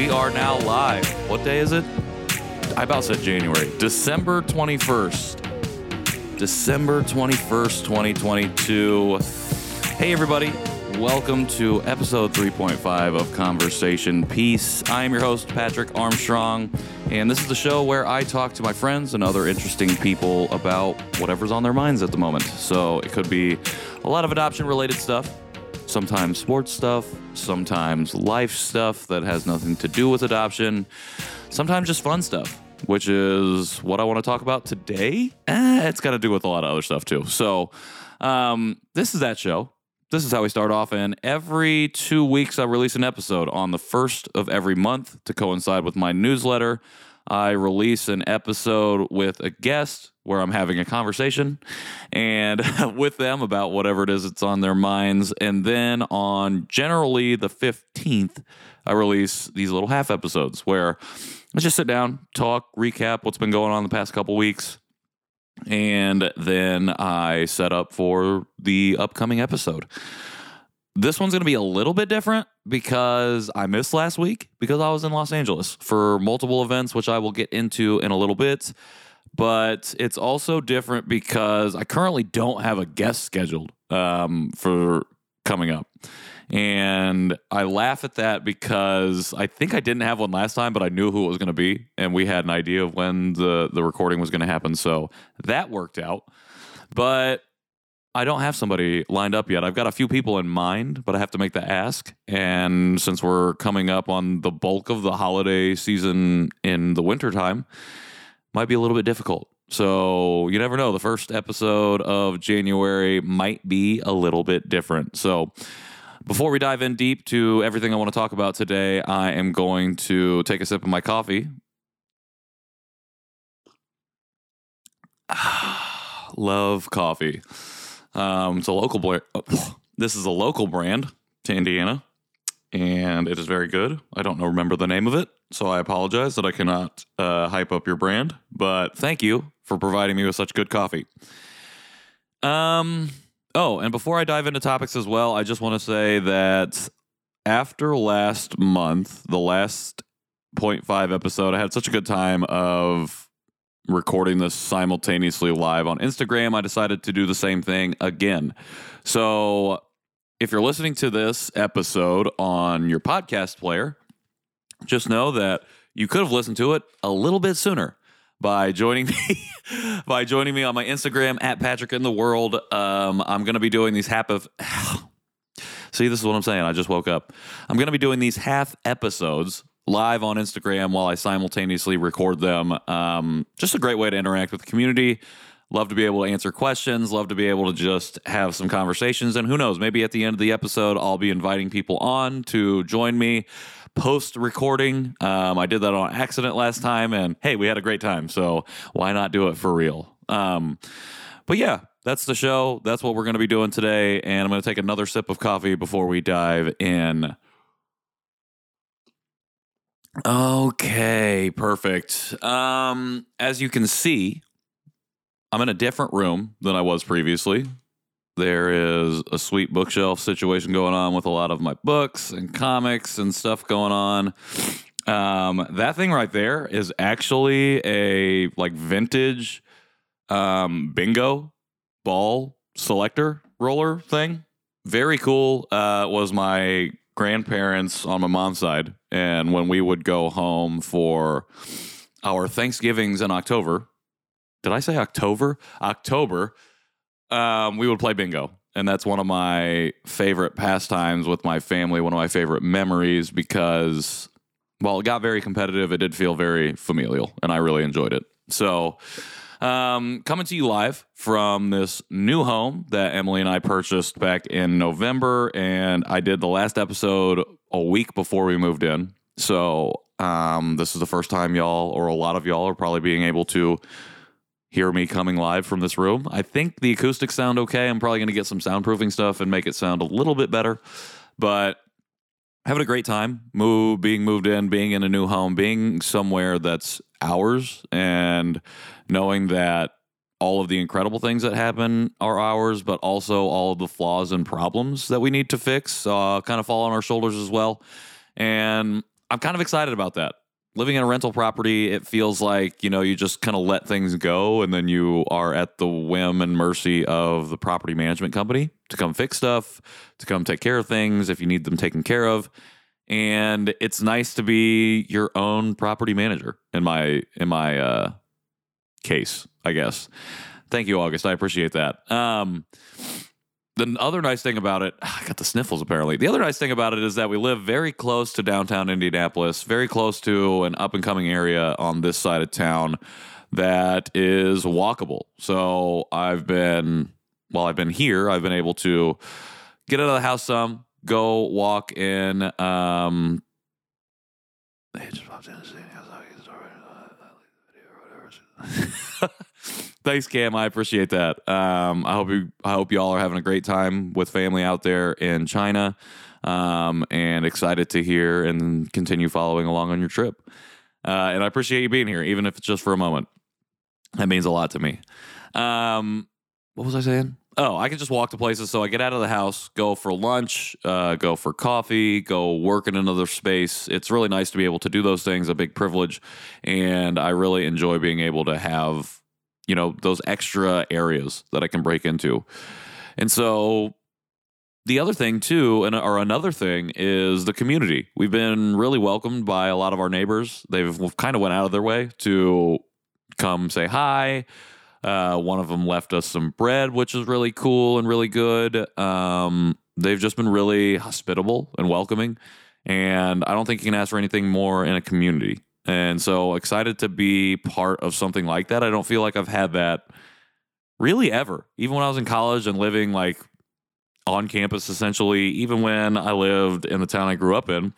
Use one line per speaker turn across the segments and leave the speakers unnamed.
We are now live. What day is it? I about said January. December 21st. December 21st, 2022. Hey, everybody. Welcome to episode 3.5 of Conversation Peace. I am your host, Patrick Armstrong, and this is the show where I talk to my friends and other interesting people about whatever's on their minds at the moment. So it could be a lot of adoption related stuff, sometimes sports stuff, sometimes life stuff that has nothing to do with adoption, sometimes just fun stuff, which is what I want to talk about today. Eh, it's got to do with a lot of other stuff too. So, um, this is that show. This is how we start off, and every two weeks I release an episode on the first of every month to coincide with my newsletter. I release an episode with a guest where I'm having a conversation and with them about whatever it is that's on their minds. And then on generally the 15th, I release these little half episodes where I just sit down, talk, recap what's been going on the past couple weeks. And then I set up for the upcoming episode. This one's going to be a little bit different because I missed last week because I was in Los Angeles for multiple events, which I will get into in a little bit. But it's also different because I currently don't have a guest scheduled um, for coming up. And I laugh at that because I think I didn't have one last time, but I knew who it was going to be. And we had an idea of when the, the recording was going to happen. So that worked out. But I don't have somebody lined up yet. I've got a few people in mind, but I have to make the ask. And since we're coming up on the bulk of the holiday season in the wintertime, might be a little bit difficult. So you never know. The first episode of January might be a little bit different. So before we dive in deep to everything I want to talk about today, I am going to take a sip of my coffee. Love coffee. Um, it's a local brand. This is a local brand to Indiana, and it is very good. I don't know remember the name of it, so I apologize that I cannot uh, hype up your brand. But thank you for providing me with such good coffee. Um. Oh, and before I dive into topics as well, I just want to say that after last month, the last 0.5 episode, I had such a good time of recording this simultaneously live on Instagram. I decided to do the same thing again. So if you're listening to this episode on your podcast player, just know that you could have listened to it a little bit sooner by joining me by joining me on my Instagram at Patrick in the World. Um, I'm going to be doing these half of. See, this is what I'm saying. I just woke up. I'm going to be doing these half episodes live on Instagram while I simultaneously record them. Um, just a great way to interact with the community. Love to be able to answer questions. Love to be able to just have some conversations. And who knows, maybe at the end of the episode, I'll be inviting people on to join me post recording. Um, I did that on accident last time, and hey, we had a great time. So why not do it for real? Um, but yeah, that's the show. That's what we're going to be doing today. And I'm going to take another sip of coffee before we dive in. Okay, perfect. Um, as you can see, I'm in a different room than I was previously. There is a sweet bookshelf situation going on with a lot of my books and comics and stuff going on. Um, that thing right there is actually a like vintage um, bingo ball selector roller thing. Very cool. Uh, was my grandparents on my mom's side, and when we would go home for our Thanksgivings in October, did I say October? October. Um, we would play bingo, and that's one of my favorite pastimes with my family. One of my favorite memories because, while it got very competitive, it did feel very familial, and I really enjoyed it. So, um, coming to you live from this new home that Emily and I purchased back in November, and I did the last episode a week before we moved in. So, um, this is the first time y'all, or a lot of y'all, are probably being able to hear me coming live from this room. I think the acoustics sound okay. I'm probably going to get some soundproofing stuff and make it sound a little bit better. But having a great time, move, being moved in, being in a new home, being somewhere that's ours, and knowing that all of the incredible things that happen are ours, but also all of the flaws and problems that we need to fix uh, kind of fall on our shoulders as well. And I'm kind of excited about that. Living in a rental property, it feels like, you know, you just kind of let things go and then you are at the whim and mercy of the property management company to come fix stuff, to come take care of things if you need them taken care of. And it's nice to be your own property manager in my in my uh case, I guess. Thank you, August. I appreciate that. Um the other nice thing about it, I got the sniffles apparently. The other nice thing about it is that we live very close to downtown Indianapolis, very close to an up and coming area on this side of town that is walkable. So I've been, while I've been here, I've been able to get out of the house some, go walk in. Um, Thanks, Cam. I appreciate that. Um, I hope you, I hope y'all are having a great time with family out there in China, um, and excited to hear and continue following along on your trip. Uh, and I appreciate you being here, even if it's just for a moment. That means a lot to me. Um, what was I saying? Oh, I can just walk to places. So I get out of the house, go for lunch, uh, go for coffee, go work in another space. It's really nice to be able to do those things, a big privilege. And I really enjoy being able to have, you know, those extra areas that I can break into. And so the other thing too and or another thing is the community we've been really welcomed by a lot of our neighbors they've kind of went out of their way to come say hi uh, one of them left us some bread which is really cool and really good. Um, they've just been really hospitable and welcoming and i don't think you can ask for anything more in a community. And so excited to be part of something like that. I don't feel like i've had that really ever. Even when i was in college and living like on campus essentially. Even when I lived in the town I grew up in,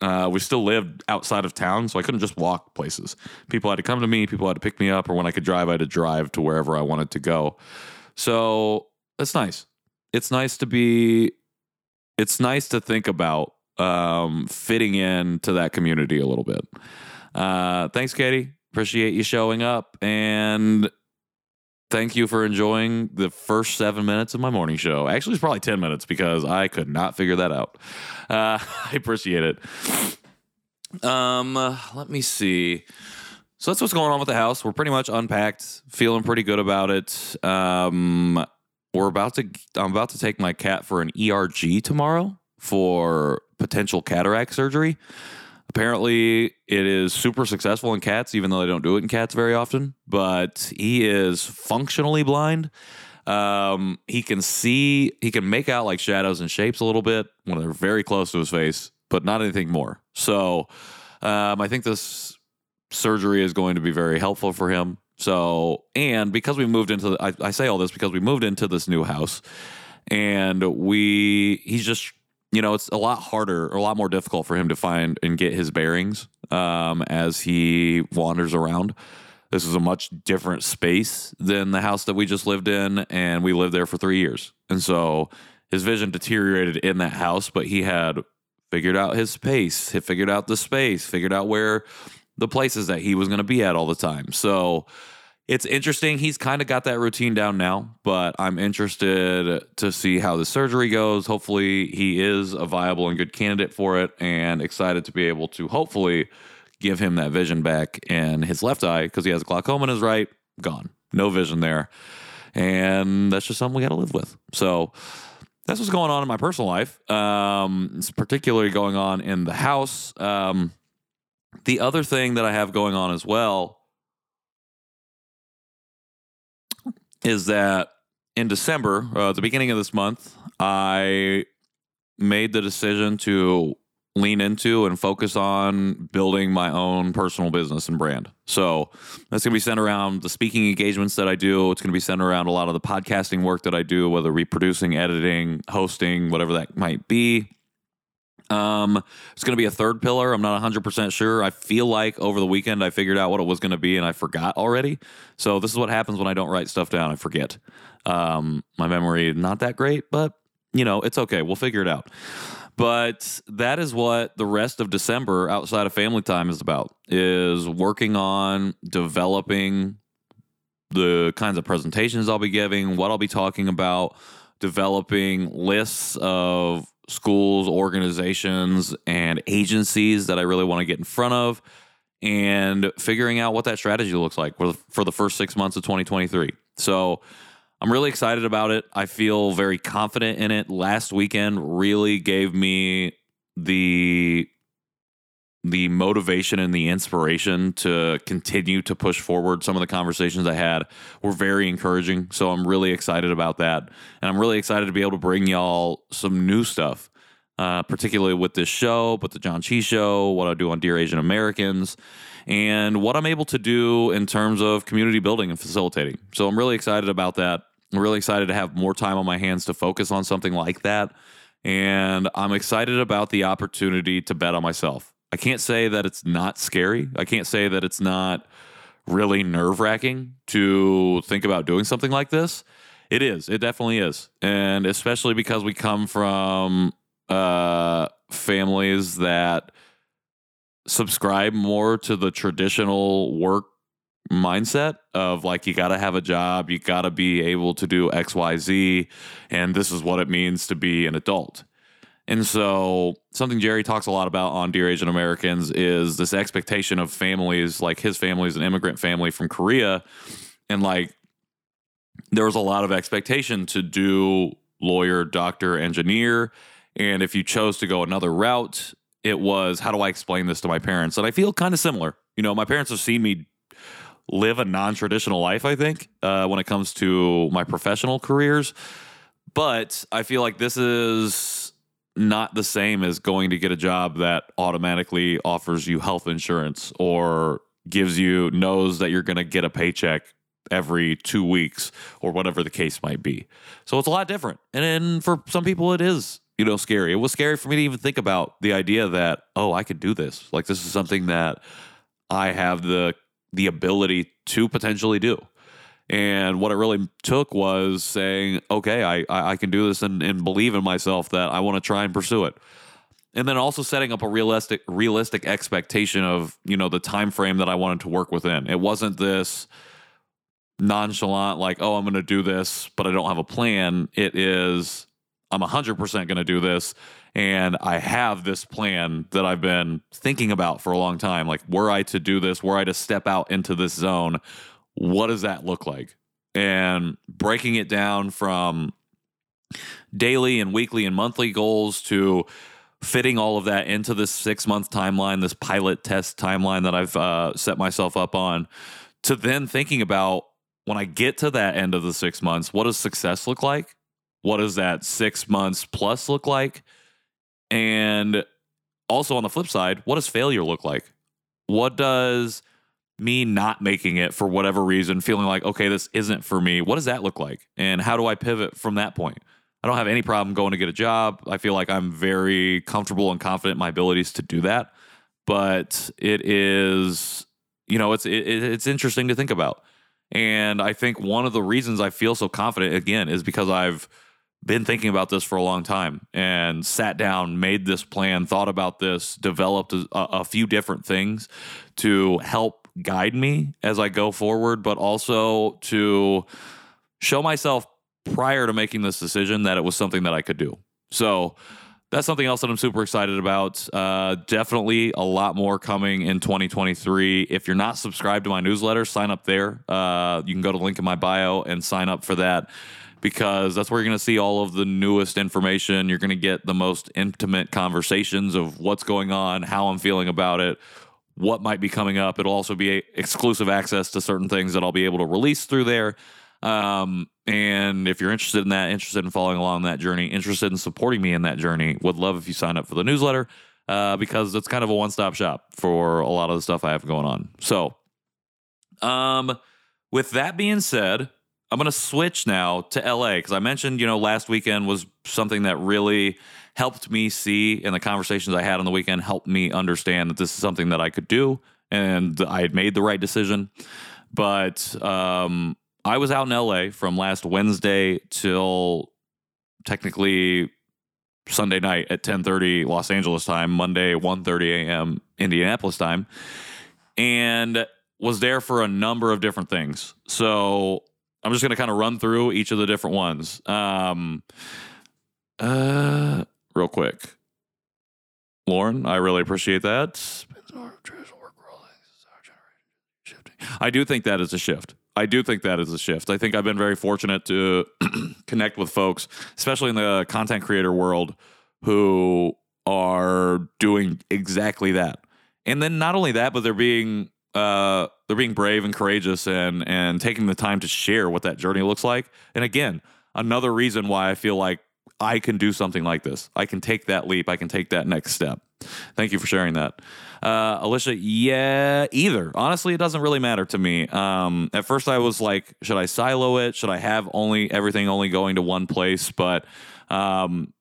uh, we still lived outside of town, so I couldn't just walk places. People had to come to me, people had to pick me up, or when I could drive, I had to drive to wherever I wanted to go. So that's nice. It's nice to be, it's nice to think about um, fitting in to that community a little bit. Uh, thanks, Katie. Appreciate you showing up. And thank you for enjoying the first seven minutes of my morning show. Actually, it's probably 10 minutes because I could not figure that out. Uh, I appreciate it. Um, let me see. So that's what's going on with the house. We're pretty much unpacked, feeling pretty good about it. Um, we're about to. I'm about to take my cat for an ERG tomorrow for potential cataract surgery. Apparently, it is super successful in cats, even though they don't do it in cats very often. But he is functionally blind. Um, he can see, he can make out like shadows and shapes a little bit when they're very close to his face, but not anything more. So, um, I think this surgery is going to be very helpful for him. So, and because we moved into, the, I, I say all this because we moved into this new house, and we, he's just you know, it's a lot harder or a lot more difficult for him to find and get his bearings um, as he wanders around. This is a much different space than the house that we just lived in, and we lived there for three years. And so his vision deteriorated in that house, but he had figured out his space, he figured out the space, figured out where the places that he was going to be at all the time. So it's interesting. He's kind of got that routine down now, but I'm interested to see how the surgery goes. Hopefully, he is a viable and good candidate for it, and excited to be able to hopefully give him that vision back in his left eye because he has glaucoma in his right. Gone. No vision there. And that's just something we got to live with. So that's what's going on in my personal life. Um, it's particularly going on in the house. Um, the other thing that I have going on as well is that in December, uh, the beginning of this month, I made the decision to lean into and focus on building my own personal business and brand. So that's going to be centered around the speaking engagements that I do. It's going to be centered around a lot of the podcasting work that I do, whether reproducing, editing, hosting, whatever that might be. Um, it's going to be a third pillar. I'm not 100% sure. I feel like over the weekend I figured out what it was going to be and I forgot already. So this is what happens when I don't write stuff down. I forget. Um, my memory not that great, but you know, it's okay. We'll figure it out. But that is what the rest of December outside of family time is about is working on developing the kinds of presentations I'll be giving, what I'll be talking about, developing lists of schools, organizations, and agencies that I really want to get in front of and figuring out what that strategy looks like for the first six months of 2023. So I'm really excited about it. I feel very confident in it. Last weekend really gave me the the motivation and the inspiration to continue to push forward. Some of the conversations I had were very encouraging. So I'm really excited about that. And I'm really excited to be able to bring y'all some new stuff, uh, particularly with this show, but the John Chi show, what I do on Dear Asian Americans, and what I'm able to do in terms of community building and facilitating. So I'm really excited about that. I'm really excited to have more time on my hands to focus on something like that. And I'm excited about the opportunity to bet on myself. I can't say that it's not scary. I can't say that it's not really nerve wracking to think about doing something like this. It is. It definitely is. And especially because we come from uh, families that subscribe more to the traditional work mindset of like you got to have a job, you got to be able to do XYZ, and this is what it means to be an adult. And so, something Jerry talks a lot about on Dear Asian Americans is this expectation of families, like his family is an immigrant family from Korea. And like, there was a lot of expectation to do lawyer, doctor, engineer. And if you chose to go another route, it was how do I explain this to my parents? And I feel kind of similar. You know, my parents have seen me live a non traditional life, I think, uh, when it comes to my professional careers. But I feel like this is not the same as going to get a job that automatically offers you health insurance or gives you knows that you're going to get a paycheck every two weeks or whatever the case might be. So it's a lot different. And then for some people, it is, you know, scary. It was scary for me to even think about the idea that, oh, I could do this. Like this is something that I have the the ability to potentially do. And what it really took was saying, okay, I, I can do this and, and believe in myself that I want to try and pursue it. And then also setting up a realistic realistic expectation of, you know, the time frame that I wanted to work within. It wasn't this nonchalant, like, oh, I'm gonna do this, but I don't have a plan. It is I'm 100% going to do this. And I have this plan that I've been thinking about for a long time. Like, were I to do this, were I to step out into this zone, what does that look like? And breaking it down from daily and weekly and monthly goals to fitting all of that into this six month timeline, this pilot test timeline that I've uh, set myself up on, to then thinking about when I get to that end of the six months, what does success look like? What does that six months plus look like? And also on the flip side, what does failure look like? What does me not making it for whatever reason, feeling like, okay, this isn't for me, what does that look like? And how do I pivot from that point? I don't have any problem going to get a job. I feel like I'm very comfortable and confident in my abilities to do that. But it is, you know, it's it, it's interesting to think about. And I think one of the reasons I feel so confident again is because I've been thinking about this for a long time and sat down, made this plan, thought about this, developed a, a few different things to help guide me as I go forward, but also to show myself prior to making this decision that it was something that I could do. So that's something else that I'm super excited about. Uh, definitely a lot more coming in 2023. If you're not subscribed to my newsletter, sign up there. Uh, you can go to the link in my bio and sign up for that because that's where you're going to see all of the newest information. You're going to get the most intimate conversations of what's going on, how I'm feeling about it, what might be coming up. It'll also be exclusive access to certain things that I'll be able to release through there. Um, and if you're interested in that, interested in following along that journey, interested in supporting me in that journey, would love if you sign up for the newsletter uh, because it's kind of a one stop shop for a lot of the stuff I have going on. So, um, with that being said, I'm going to switch now to LA because I mentioned, you know, last weekend was something that really helped me see and the conversations I had on the weekend helped me understand that this is something that I could do and I had made the right decision. But um, I was out in LA from last Wednesday till technically Sunday night at 10:30 Los Angeles time, Monday 1:30 a.m. Indianapolis time, and was there for a number of different things. So I'm just going to kind of run through each of the different ones. Um, uh, real quick. Lauren, I really appreciate that. I do think that is a shift. I do think that is a shift. I think I've been very fortunate to connect with folks, especially in the content creator world, who are doing exactly that. And then not only that, but they're being uh, they're being brave and courageous and and taking the time to share what that journey looks like. And again, another reason why I feel like I can do something like this. I can take that leap. I can take that next step. Thank you for sharing that. Uh, Alicia, yeah, either. Honestly, it doesn't really matter to me. Um, at first, I was like, should I silo it? Should I have only everything only going to one place? But um,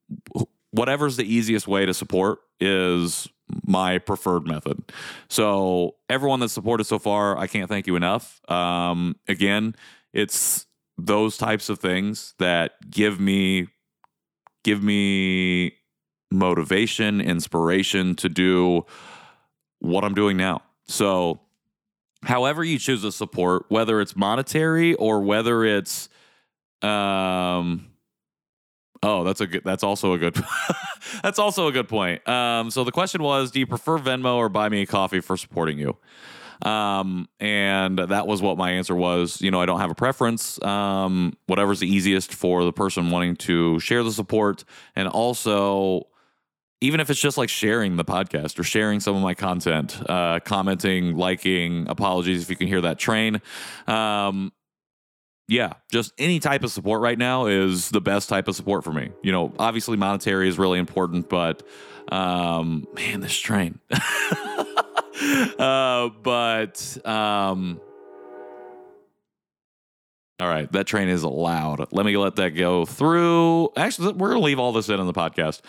whatever's the easiest way to support is my preferred method. So everyone that's supported so far, I can't thank you enough. Um, again, it's those types of things that give me give me motivation, inspiration to do what I'm doing now. So, however you choose to support, whether it's monetary or whether it's um Oh, that's a good that's also a good that's also a good point. Um so the question was, do you prefer Venmo or buy me a coffee for supporting you? Um, and that was what my answer was. You know, I don't have a preference. Um, whatever's the easiest for the person wanting to share the support. And also, even if it's just like sharing the podcast or sharing some of my content, uh, commenting, liking, apologies if you can hear that train. Um, yeah, just any type of support right now is the best type of support for me. You know, obviously monetary is really important, but um, man, this train. uh, but um, all right, that train is loud. Let me let that go through. Actually, we're gonna leave all this in on the podcast.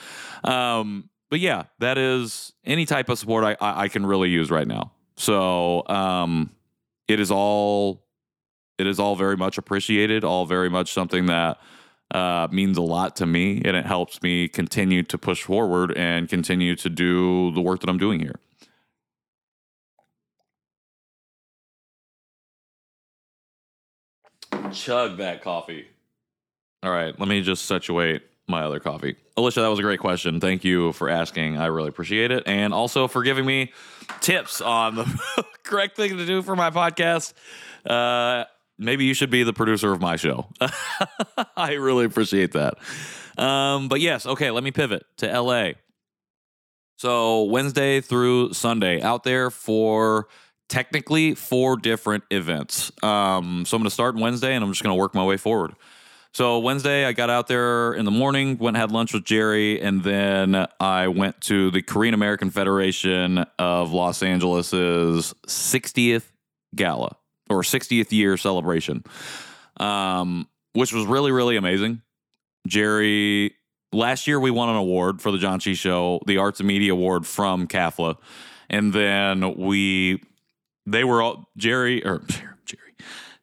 Um, but yeah, that is any type of support I, I, I can really use right now. So um, it is all it is all very much appreciated. All very much something that uh, means a lot to me, and it helps me continue to push forward and continue to do the work that I'm doing here. Chug that coffee. All right, let me just situate my other coffee. Alicia, that was a great question. Thank you for asking. I really appreciate it. And also for giving me tips on the correct thing to do for my podcast. Uh, maybe you should be the producer of my show. I really appreciate that. Um, but yes, okay, let me pivot to LA. So Wednesday through Sunday out there for technically four different events. Um, so I'm going to start Wednesday and I'm just going to work my way forward. So Wednesday, I got out there in the morning, went had lunch with Jerry, and then I went to the Korean American Federation of Los Angeles's 60th gala or 60th year celebration, um, which was really really amazing. Jerry, last year we won an award for the John Chi Show, the Arts and Media Award from KAFLA, and then we they were all Jerry or Jerry,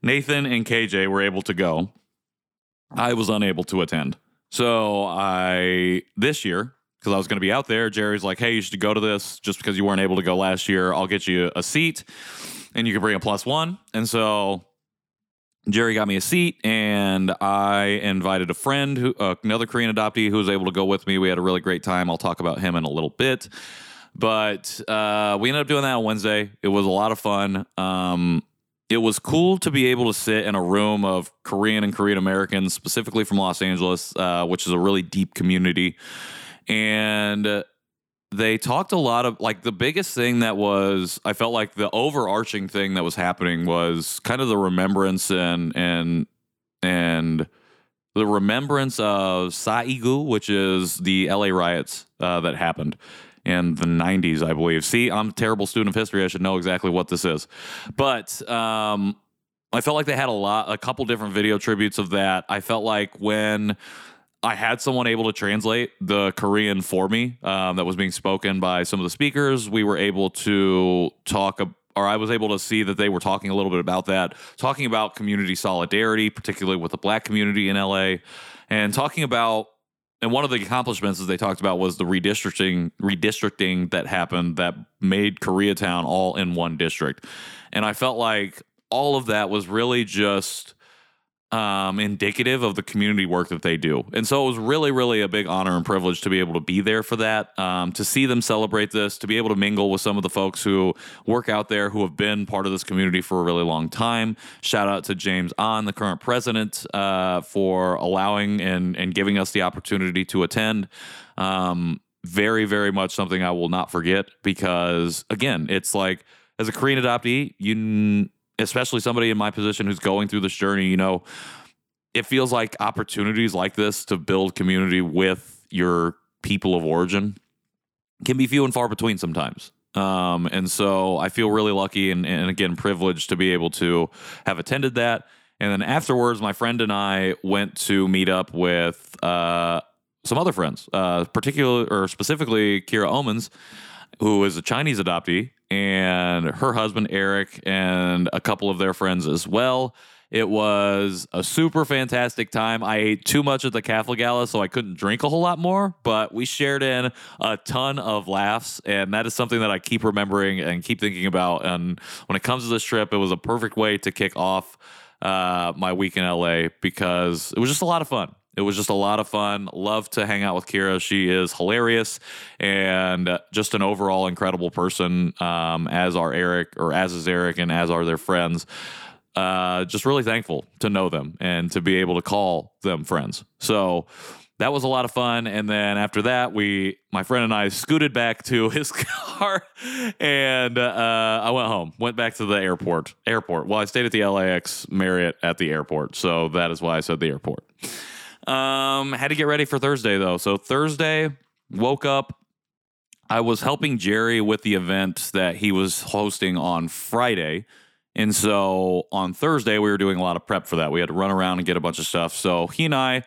Nathan and KJ were able to go. I was unable to attend. So I this year because I was going to be out there. Jerry's like, "Hey, you should go to this just because you weren't able to go last year. I'll get you a seat, and you can bring a one." And so Jerry got me a seat, and I invited a friend, who, uh, another Korean adoptee, who was able to go with me. We had a really great time. I'll talk about him in a little bit. But uh, we ended up doing that on Wednesday. It was a lot of fun. Um, it was cool to be able to sit in a room of Korean and Korean Americans, specifically from Los Angeles, uh, which is a really deep community. And they talked a lot of like the biggest thing that was I felt like the overarching thing that was happening was kind of the remembrance and and and the remembrance of Saigu, which is the LA riots uh, that happened in the 90s, I believe. See, I'm a terrible student of history. I should know exactly what this is. But um, I felt like they had a lot, a couple different video tributes of that. I felt like when I had someone able to translate the Korean for me um, that was being spoken by some of the speakers, we were able to talk or I was able to see that they were talking a little bit about that, talking about community solidarity, particularly with the black community in LA, and talking about and one of the accomplishments that they talked about was the redistricting redistricting that happened that made Koreatown all in one district. And I felt like all of that was really just um, indicative of the community work that they do. And so it was really, really a big honor and privilege to be able to be there for that, um, to see them celebrate this, to be able to mingle with some of the folks who work out there who have been part of this community for a really long time. Shout out to James On, the current president, uh, for allowing and, and giving us the opportunity to attend. Um, very, very much something I will not forget because, again, it's like as a Korean adoptee, you especially somebody in my position who's going through this journey, you know, it feels like opportunities like this to build community with your people of origin can be few and far between sometimes. Um, and so I feel really lucky and, and again privileged to be able to have attended that. And then afterwards, my friend and I went to meet up with uh, some other friends, uh, particularly or specifically Kira Omans, who is a Chinese adoptee and her husband Eric and a couple of their friends as well. It was a super fantastic time. I ate too much at the KAFLA Gala, so I couldn't drink a whole lot more, but we shared in a ton of laughs, and that is something that I keep remembering and keep thinking about. And when it comes to this trip, it was a perfect way to kick off uh, my week in LA because it was just a lot of fun. It was just a lot of fun. Love to hang out with Kira. She is hilarious and just an overall incredible person, um, as are Eric, or as is Eric, and as are their friends. Uh, just really thankful to know them and to be able to call them friends. So that was a lot of fun. And then after that, we, my friend and I, scooted back to his car, and uh, I went home. Went back to the airport. Airport. Well, I stayed at the LAX Marriott at the airport, so that is why I said the airport. Um, had to get ready for Thursday though. So Thursday, woke up. I was helping Jerry with the event that he was hosting on Friday. And so on Thursday, we were doing a lot of prep for that. We had to run around and get a bunch of stuff. So he and I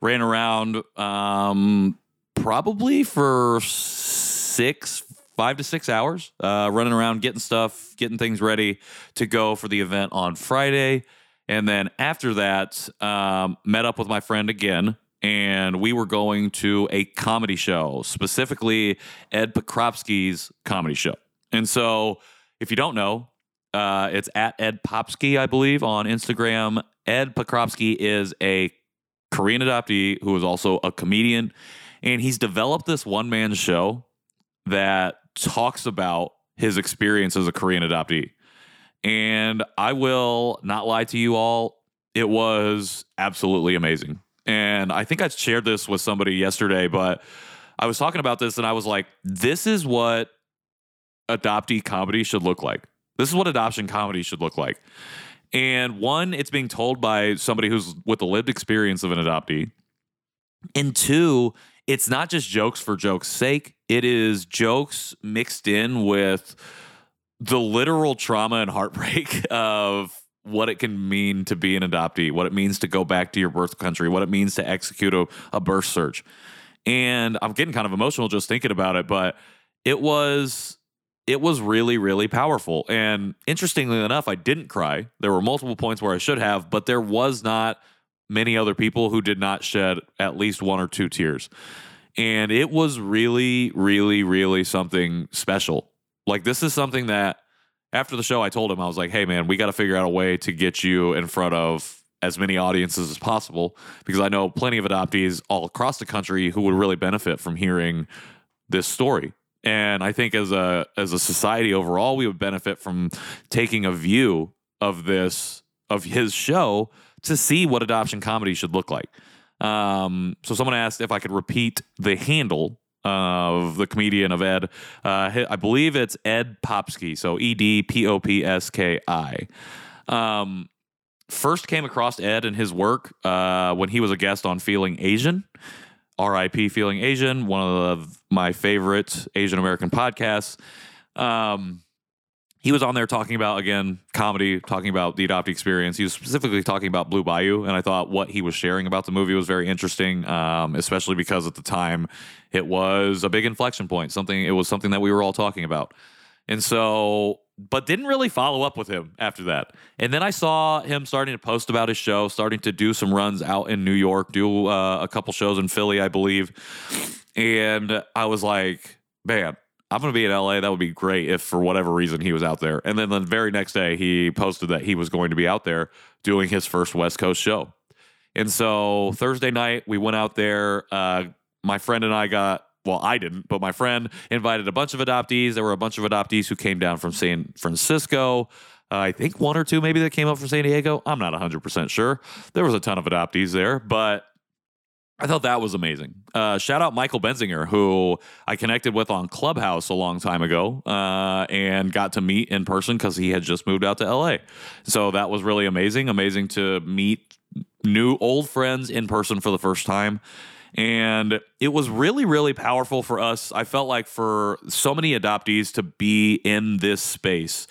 ran around um, probably for six, five to six hours, uh, running around, getting stuff, getting things ready to go for the event on Friday. And then after that, um, met up with my friend again, and we were going to a comedy show, specifically Ed Pokropski's comedy show. And so, if you don't know, uh, it's at Ed Popsky, I believe, on Instagram. Ed Pokropski is a Korean adoptee who is also a comedian, and he's developed this one man show that talks about his experience as a Korean adoptee. And I will not lie to you all, it was absolutely amazing. And I think I shared this with somebody yesterday, but I was talking about this and I was like, this is what adoptee comedy should look like. This is what adoption comedy should look like. And one, it's being told by somebody who's with the lived experience of an adoptee. And two, it's not just jokes for jokes' sake, it is jokes mixed in with the literal trauma and heartbreak of what it can mean to be an adoptee, what it means to go back to your birth country, what it means to execute a, a birth search. And I'm getting kind of emotional just thinking about it, but it was it was really really powerful. And interestingly enough, I didn't cry. There were multiple points where I should have, but there was not many other people who did not shed at least one or two tears. And it was really really really something special like this is something that after the show I told him I was like, "Hey man, we got to figure out a way to get you in front of as many audiences as possible because I know plenty of adoptees all across the country who would really benefit from hearing this story." And I think as a as a society overall, we would benefit from taking a view of this of his show to see what adoption comedy should look like. Um, so someone asked if I could repeat the handle of the comedian of Ed. Uh, I believe it's Ed Popsky, so E D P O P S K I. Um, first came across Ed and his work uh, when he was a guest on Feeling Asian. RIP Feeling Asian, one of my favorite Asian American podcasts. Um, he was on there talking about again comedy, talking about the adoptee experience. He was specifically talking about Blue Bayou, and I thought what he was sharing about the movie was very interesting, um, especially because at the time it was a big inflection point. Something it was something that we were all talking about, and so but didn't really follow up with him after that. And then I saw him starting to post about his show, starting to do some runs out in New York, do uh, a couple shows in Philly, I believe, and I was like, man I'm going to be in LA. That would be great if for whatever reason he was out there. And then the very next day, he posted that he was going to be out there doing his first West Coast show. And so Thursday night, we went out there. Uh, my friend and I got, well, I didn't, but my friend invited a bunch of adoptees. There were a bunch of adoptees who came down from San Francisco. Uh, I think one or two maybe that came up from San Diego. I'm not 100% sure. There was a ton of adoptees there, but I thought that was amazing. Uh, shout out Michael Benzinger, who I connected with on Clubhouse a long time ago uh, and got to meet in person because he had just moved out to LA. So that was really amazing. Amazing to meet new old friends in person for the first time. And it was really, really powerful for us. I felt like for so many adoptees to be in this space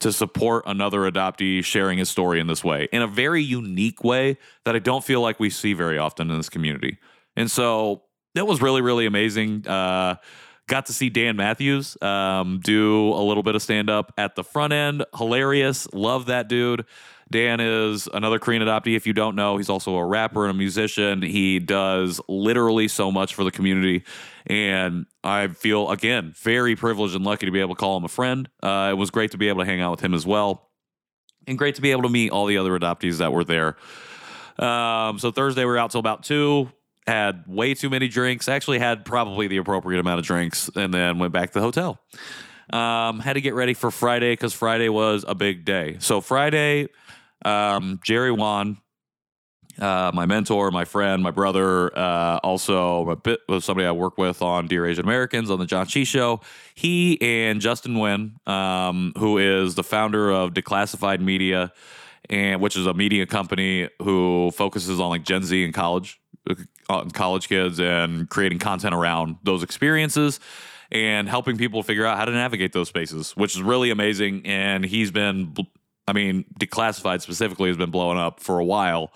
to support another adoptee sharing his story in this way in a very unique way that I don't feel like we see very often in this community. And so that was really, really amazing. Uh, got to see Dan Matthews um, do a little bit of stand up at the front end. Hilarious. Love that dude. Dan is another Korean adoptee. If you don't know, he's also a rapper and a musician. He does literally so much for the community. And I feel, again, very privileged and lucky to be able to call him a friend. Uh, it was great to be able to hang out with him as well. And great to be able to meet all the other adoptees that were there. Um, so Thursday, we were out till about two had way too many drinks. Actually, had probably the appropriate amount of drinks, and then went back to the hotel. Um, had to get ready for Friday because Friday was a big day. So Friday, um, Jerry Won, uh, my mentor, my friend, my brother, uh, also a bit was somebody I work with on Dear Asian Americans on the John Chi Show. He and Justin Nguyen, um, who is the founder of Declassified Media, and which is a media company who focuses on like Gen Z and college, uh, college kids, and creating content around those experiences and helping people figure out how to navigate those spaces, which is really amazing. And he's been I mean, declassified specifically has been blowing up for a while.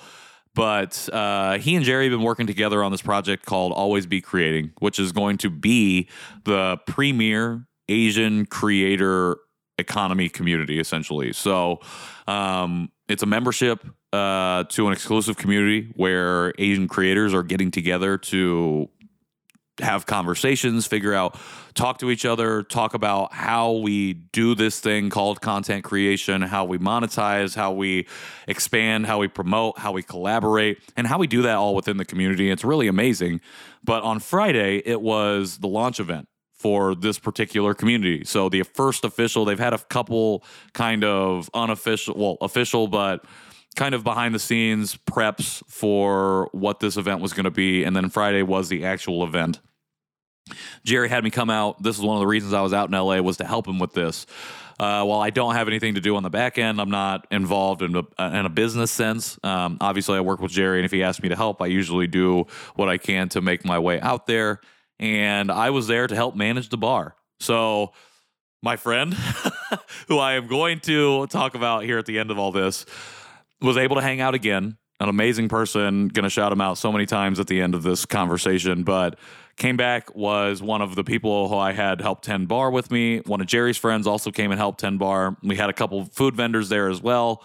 But uh, he and Jerry have been working together on this project called Always Be Creating, which is going to be the premier Asian creator economy community, essentially. So um, it's a membership uh, to an exclusive community where Asian creators are getting together to have conversations, figure out, talk to each other, talk about how we do this thing called content creation, how we monetize, how we expand, how we promote, how we collaborate, and how we do that all within the community. It's really amazing. But on Friday, it was the launch event for this particular community. So the first official, they've had a couple kind of unofficial, well, official, but kind of behind the scenes preps for what this event was going to be. And then Friday was the actual event. Jerry had me come out. This is one of the reasons I was out in LA was to help him with this. Uh, while I don't have anything to do on the back end, I'm not involved in a, in a business sense. Um, obviously, I work with Jerry, and if he asks me to help, I usually do what I can to make my way out there. And I was there to help manage the bar. So, my friend, who I am going to talk about here at the end of all this, was able to hang out again. An amazing person. To shout him out so many times at the end of this conversation, but came back was one of the people who I had helped 10 bar with me. One of Jerry's friends also came and helped 10 bar. We had a couple food vendors there as well.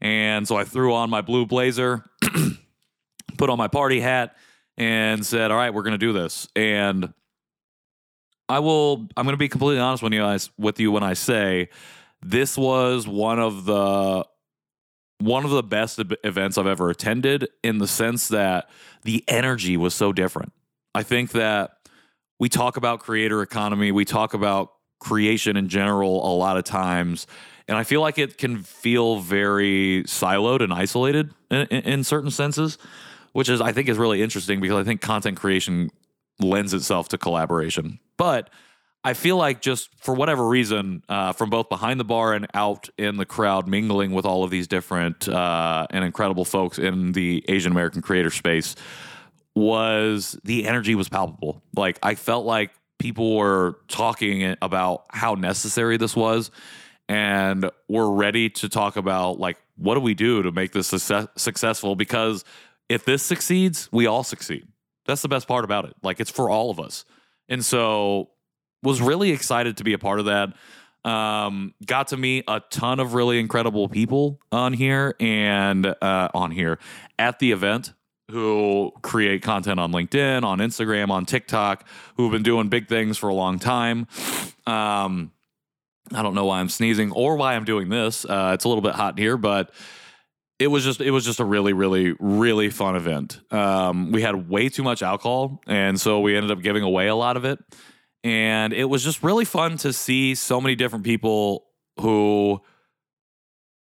And so I threw on my blue blazer, put on my party hat, and said, All right, we're to do this. And I will, I'm to be completely honest with you, guys, with you when I say this was one of the one of the best events I've ever attended in the sense that the energy was so different. I think that we talk about creator economy, we talk about creation in general a lot of times, and I feel like it can feel very siloed and isolated in, in, in certain senses, which is I think is really interesting because I think content creation lends itself to collaboration. But I feel like just for whatever reason, uh, from both behind the bar and out in the crowd, mingling with all of these different uh, and incredible folks in the Asian American creator space, was the energy was palpable. Like I felt like people were talking about how necessary this was, and we're ready to talk about like what do we do to make this success- successful? Because if this succeeds, we all succeed. That's the best part about it. Like it's for all of us. And so was really excited to be a part of that. Um, got to meet a ton of really incredible people on here and uh, on here at the event. who create content on LinkedIn, on Instagram, on TikTok, who have been doing big things for a long time. Um, I don't know why I'm sneezing or why I'm doing this. Uh, it's a little bit hot here, but it was just it was just a really really really fun event. Um, we had way too much alcohol, and so we ended up giving away a lot of it. And it was just really fun to see so many different people who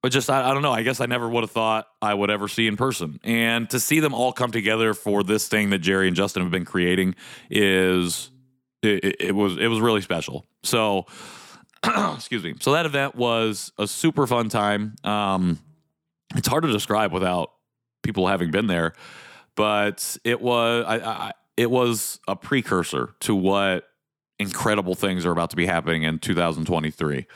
but just I, I, don't know. I guess I never would have thought I would ever see in person, and to see them all come together for this thing that Jerry and Justin have been creating is it, it was it was really special. So, excuse me. So that event was a super fun time. Um, it's hard to describe without people having been there, but it was I, I it was a precursor to what incredible things are about to be happening in 2023.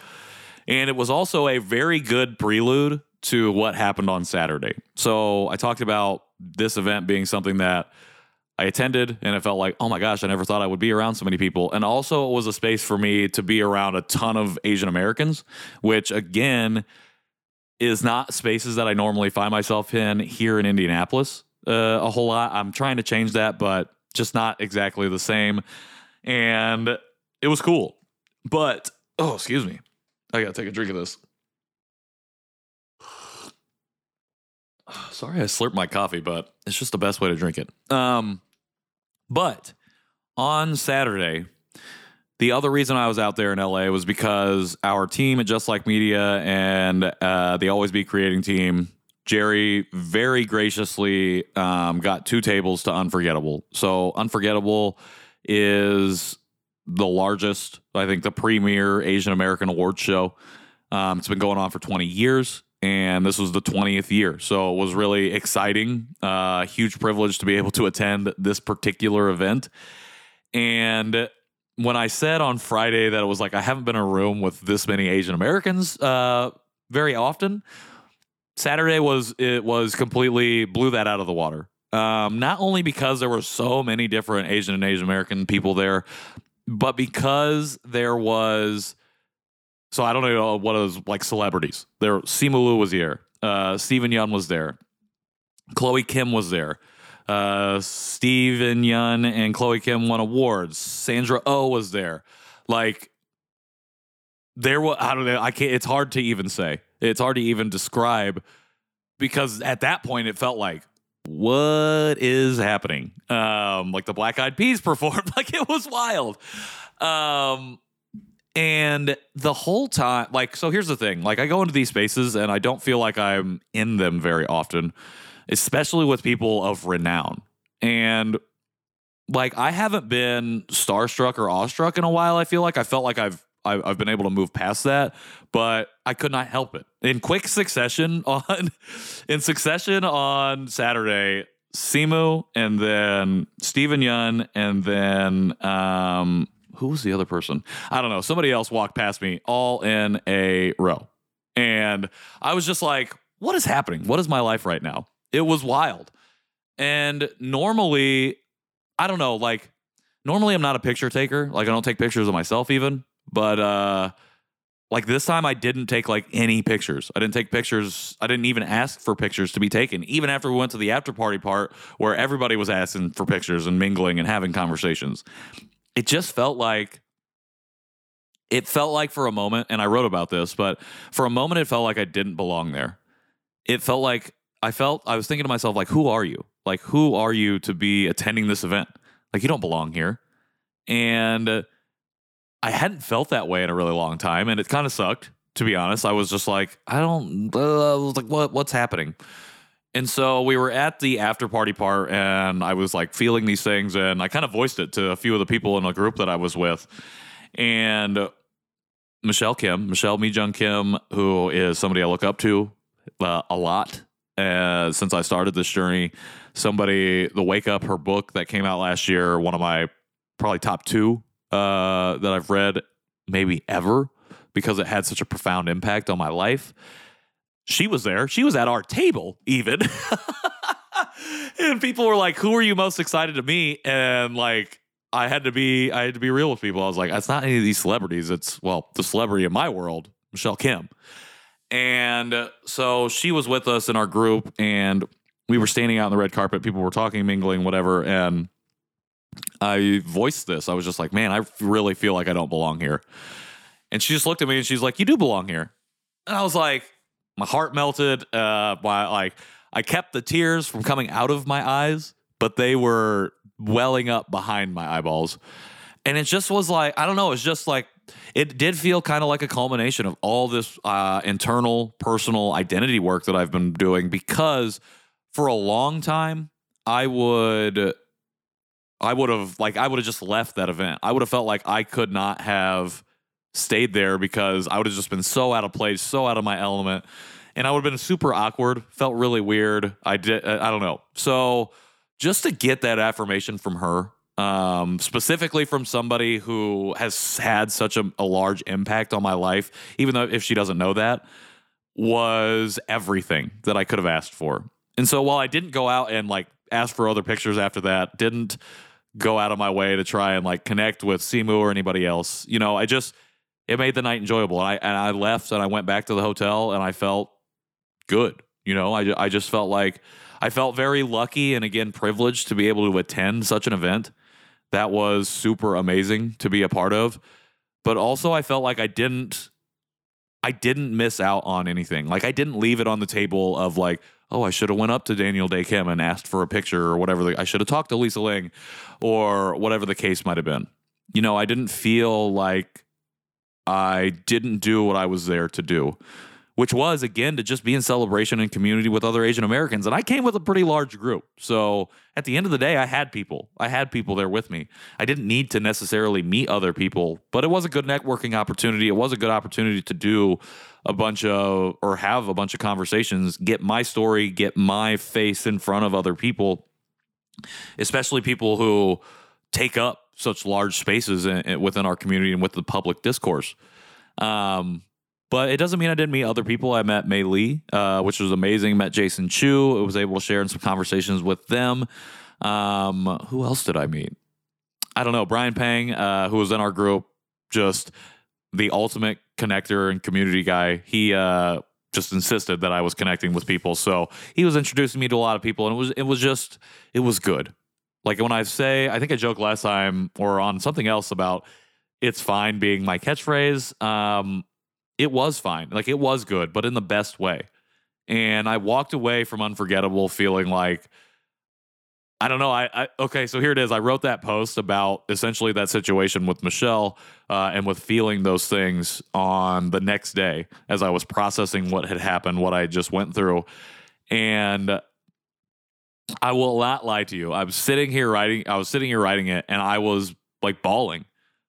And it was also a very good prelude to what happened on Saturday. So I talked about this event being something that I attended and it felt like, oh my gosh, I never thought I would be around so many people. And also, it was a space for me to be around a ton of Asian Americans, which again is not spaces that I normally find myself in here in Indianapolis uh, a whole lot. I'm trying to change that, but just not exactly the same. And it was cool. But, oh, excuse me. I gotta take a drink of this. Sorry, I slurped my coffee, but it's just the best way to drink it. Um, but on Saturday, the other reason I was out there in LA was because our team at Just Like Media and uh, the Always Be Creating team, Jerry very graciously um, got two tables to Unforgettable. So Unforgettable is the largest, I think, the premier Asian American award show. Um, it's been going on for 20 years, and this was the 20th year. So it was really exciting. Uh, huge privilege to be able to attend this particular event. And when I said on Friday that it was like I haven't been in a room with this many Asian Americans uh, very often, Saturday was it was completely blew that out of the water. Um, not only because there were so many different Asian and Asian American people there, but because there was so I don't know what it was like celebrities. There Simu Liu was here. Uh Steven Yeun was there. Chloe Kim was there. Uh Steven Yeun and Chloe Kim won awards. Sandra Oh was there. Like there was I don't know, I can't it's hard to even say. It's hard to even describe because at that point it felt like what is happening? Um, like the Black Eyed Peas performed, like it was wild. Um, and the whole time, like, so here's the thing like, I go into these spaces and I don't feel like I'm in them very often, especially with people of renown. And like, I haven't been starstruck or awestruck in a while. I feel like I felt like I've I, have been able to move past that, but I could not help it. In quick succession on in succession on Saturday, Simu and then Steven Yeun and then um who was the other person? I don't know. Somebody else walked past me all in a row. And I was just like, what is happening? What is my life right now? It was wild. And normally, I don't know, like normally I'm not a picture taker. Like I don't take pictures of myself even. But uh like this time I didn't take like any pictures. I didn't take pictures. I didn't even ask for pictures to be taken. Even after we went to the after party part where everybody was asking for pictures and mingling and having conversations. It just felt like it felt like for a moment and I wrote about this, but for a moment it felt like I didn't belong there. It felt like I felt I was thinking to myself like who are you? Like who are you to be attending this event? Like you don't belong here. And I hadn't felt that way in a really long time, and it kind of sucked. To be honest, I was just like, I don't, uh, I was like, what, what's happening? And so we were at the after party part, and I was like feeling these things, and I kind of voiced it to a few of the people in the group that I was with, and Michelle Kim, Michelle Mi Jung Kim, who is somebody I look up to uh, a lot uh, since I started this journey. Somebody, the Wake Up, her book that came out last year, one of my probably top two uh, that I've read maybe ever because it had such a profound impact on my life. She was there. She was at our table, even. and people were like, Who are you most excited to meet? And like, I had to be I had to be real with people. I was like, it's not any of these celebrities. It's well, the celebrity in my world, Michelle Kim. And so she was with us in our group, and we were standing out on the red carpet. People were talking, mingling, whatever, and I voiced this. I was just like, "Man, I really feel like I don't belong here." And she just looked at me and she's like, "You do belong here." And I was like, my heart melted. Uh, my like, I kept the tears from coming out of my eyes, but they were welling up behind my eyeballs. And it just was like, I don't know, it's just like it did feel kind of like a culmination of all this uh, internal personal identity work that I've been doing because for a long time I would I would have like I would have just left that event. I would have felt like I could not have stayed there because I would have just been so out of place, so out of my element, and I would have been super awkward. Felt really weird. I did. I don't know. So just to get that affirmation from her, um, specifically from somebody who has had such a, a large impact on my life, even though if she doesn't know that, was everything that I could have asked for. And so while I didn't go out and like ask for other pictures after that, didn't go out of my way to try and like connect with Simu or anybody else, you know, I just it made the night enjoyable. And I and I left and I went back to the hotel and I felt good. You know, I I just felt like I felt very lucky and again privileged to be able to attend such an event. That was super amazing to be a part of. But also I felt like I didn't I didn't miss out on anything. Like I didn't leave it on the table of like, oh, I should have went up to Daniel Dae Kim and asked for a picture or whatever. The, I should have talked to Lisa Ling or whatever the case might have been. You know, I didn't feel like I didn't do what I was there to do, which was again to just be in celebration and community with other Asian Americans. And I came with a pretty large group. So at the end of the day, I had people. I had people there with me. I didn't need to necessarily meet other people, but it was a good networking opportunity. It was a good opportunity to do a bunch of or have a bunch of conversations, get my story, get my face in front of other people, especially people who take up such large spaces in, in, within our community and with the public discourse. Um, but it doesn't mean I didn't meet other people. I met Mei Lee, uh, which was amazing. Met Jason Chu. I was able to share in some conversations with them. Um, who else did I meet? I don't know. Brian Pang, uh, who was in our group, just the ultimate connector and community guy. He uh, just insisted that I was connecting with people, so he was introducing me to a lot of people, and it was it was just it was good. Like when I say, I think I joked last time or on something else about it's fine being my catchphrase. Um, it was fine. Like it was good, but in the best way. And I walked away from Unforgettable feeling like, I don't know. I, I, okay, so here it is. I wrote that post about essentially that situation with Michelle uh, and with feeling those things on the next day as I was processing what had happened, what I just went through, and I will not lie to you. I was sitting here writing. I was sitting here writing it, and I was like bawling.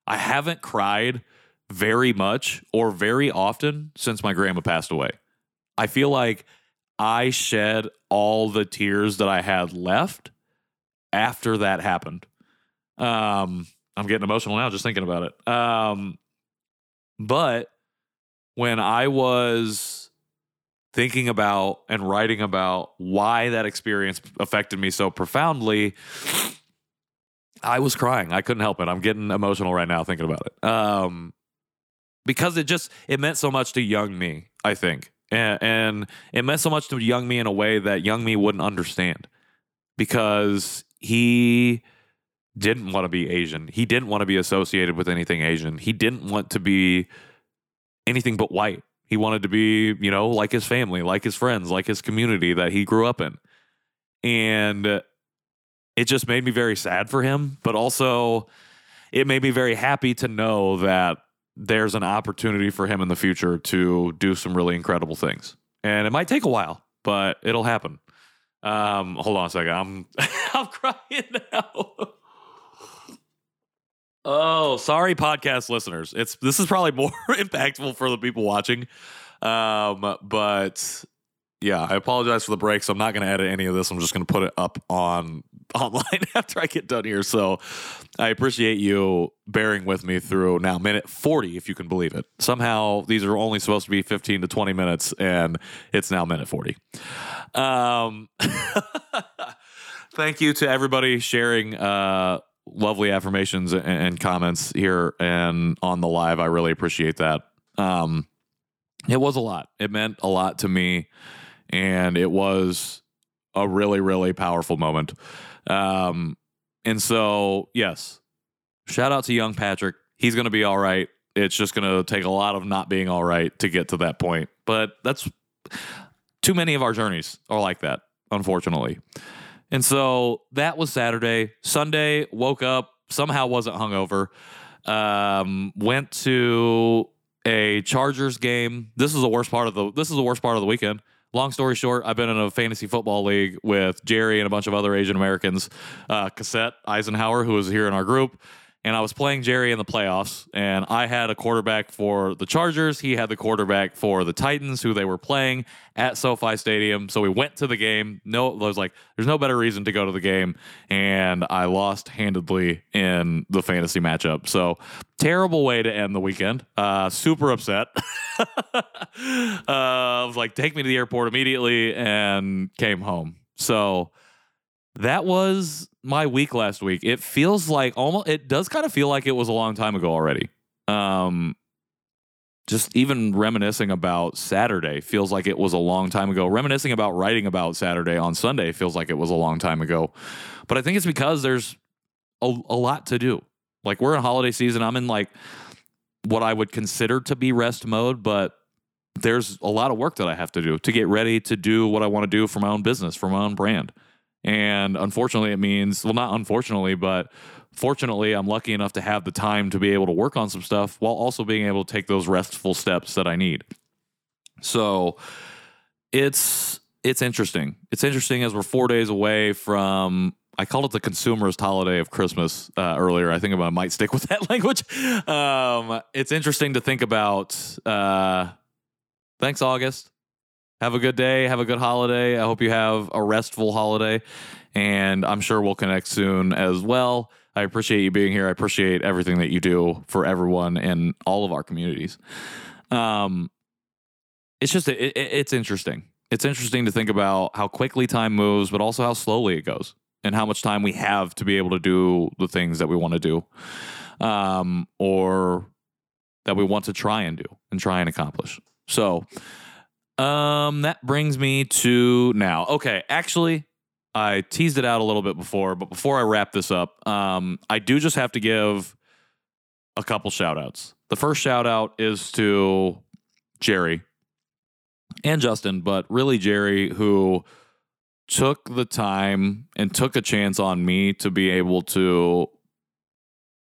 I haven't cried very much or very often since my grandma passed away. I feel like I shed all the tears that I had left after that happened. Um, I'm getting emotional now just thinking about it. Um, but when I was thinking about and writing about why that experience affected me so profoundly, I was crying. I couldn't help it. I'm getting emotional right now thinking about it. Um, because it just it meant so much to young me, I think. And, and it meant so much to young me in a way that young me wouldn't understand because he didn't want to be Asian. He didn't want to be associated with anything Asian. He didn't want to be anything but white. He wanted to be, you know, like his family, like his friends, like his community that he grew up in. And it just made me very sad for him, but also it made me very happy to know that there's an opportunity for him in the future to do some really incredible things. And it might take a while, but it'll happen. Um, hold on a second. I'm I'm crying now. Oh, sorry, podcast listeners. It's this is probably more impactful for the people watching. Um, but yeah, I apologize for the break. So I'm not going to edit any of this. I'm just going to put it up on online after I get done here. So I appreciate you bearing with me through now minute 40, if you can believe it. Somehow these are only supposed to be 15 to 20 minutes, and it's now minute 40. Um, thank you to everybody sharing uh, lovely affirmations and, and, comments here and on the live. I really appreciate that. Um, it was a lot. It meant a lot to me, and it was a really, really powerful moment. Um, and so, yes, shout out to young Patrick. He's going to be all right. It's just going to take a lot of not being all right to get to that point. But that's too many of our journeys are like that, unfortunately. And so that was Saturday. Sunday, woke up, somehow wasn't hungover. Um, went to a Chargers game. This is the worst part of the this is the worst part of the weekend. Long story short, I've been in a fantasy football league with Jerry and a bunch of other Asian Americans. Uh, Cassette Eisenhower, who was here in our group, and I was playing Jerry in the playoffs, and I had a quarterback for the Chargers. He had the quarterback for the Titans, who they were playing at SoFi Stadium. So we went to the game. No, I was like, there's no better reason to go to the game, and I lost handedly in the fantasy matchup. So terrible way to end the weekend. Uh, super upset. uh, I was like, take me to the airport immediately, and came home. So that was my week last week. It feels like almost it does kind of feel like it was a long time ago already. Um just even reminiscing about Saturday feels like it was a long time ago. Reminiscing about writing about Saturday on Sunday feels like it was a long time ago. But I think it's because there's a, a lot to do. Like we're in holiday season. I'm in like what I would consider to be rest mode, but there's a lot of work that I have to do to get ready to do what I want to do for my own business, for my own brand. And unfortunately, it means, well, not unfortunately, but fortunately, I'm lucky enough to have the time to be able to work on some stuff while also being able to take those restful steps that I need. So it's it's interesting. It's interesting as we're four days away from. I called it the consumerist holiday of Christmas uh, earlier. I think I might stick with that language. Um, it's interesting to think about. Uh, thanks, August. Have a good day. Have a good holiday. I hope you have a restful holiday. And I'm sure we'll connect soon as well. I appreciate you being here. I appreciate everything that you do for everyone in all of our communities. Um, it's just, it, it, it's interesting. It's interesting to think about how quickly time moves, but also how slowly it goes and how much time we have to be able to do the things that we want to do um, or that we want to try and do and try and accomplish. So, um, that brings me to now. Okay, actually, I teased it out a little bit before, but before I wrap this up, um, I do just have to give a couple shout outs. The first shout out is to Jerry and Justin, but really Jerry, who took the time and took a chance on me to be able to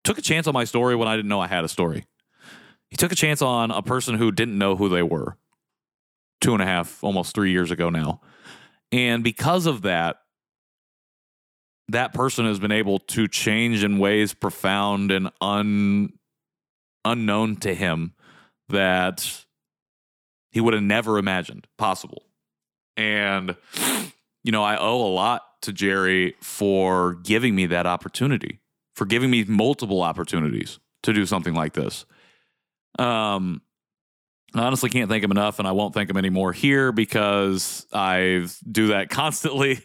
took a chance on my story when I didn't know I had a story. He took a chance on a person who didn't know who they were two and a half, almost three years ago now. And because of that, that person has been able to change in ways profound and un, unknown to him that he would have never imagined possible. And, you know, I owe a lot to Jerry for giving me that opportunity, for giving me multiple opportunities to do something like this. Um, I honestly can't thank him enough, and I won't thank him anymore here because I do that constantly.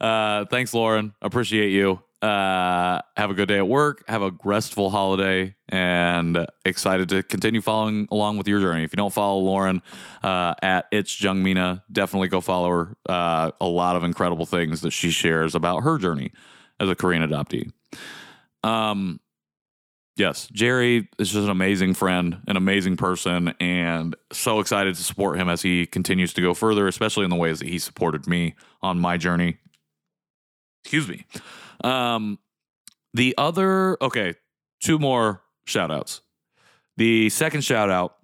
Uh, thanks, Lauren. Appreciate you. Uh, have a good day at work. Have a restful holiday, and excited to continue following along with your journey. If you don't follow Lauren uh, at it's Jungmina, definitely go follow her. Uh, a lot of incredible things that she shares about her journey as a Korean adoptee. Um, yes, Jerry is just an amazing friend, an amazing person, and so excited to support him as he continues to go further, especially in the ways that he supported me on my journey. Excuse me. Um, the other, okay, two more shout outs. The second shout out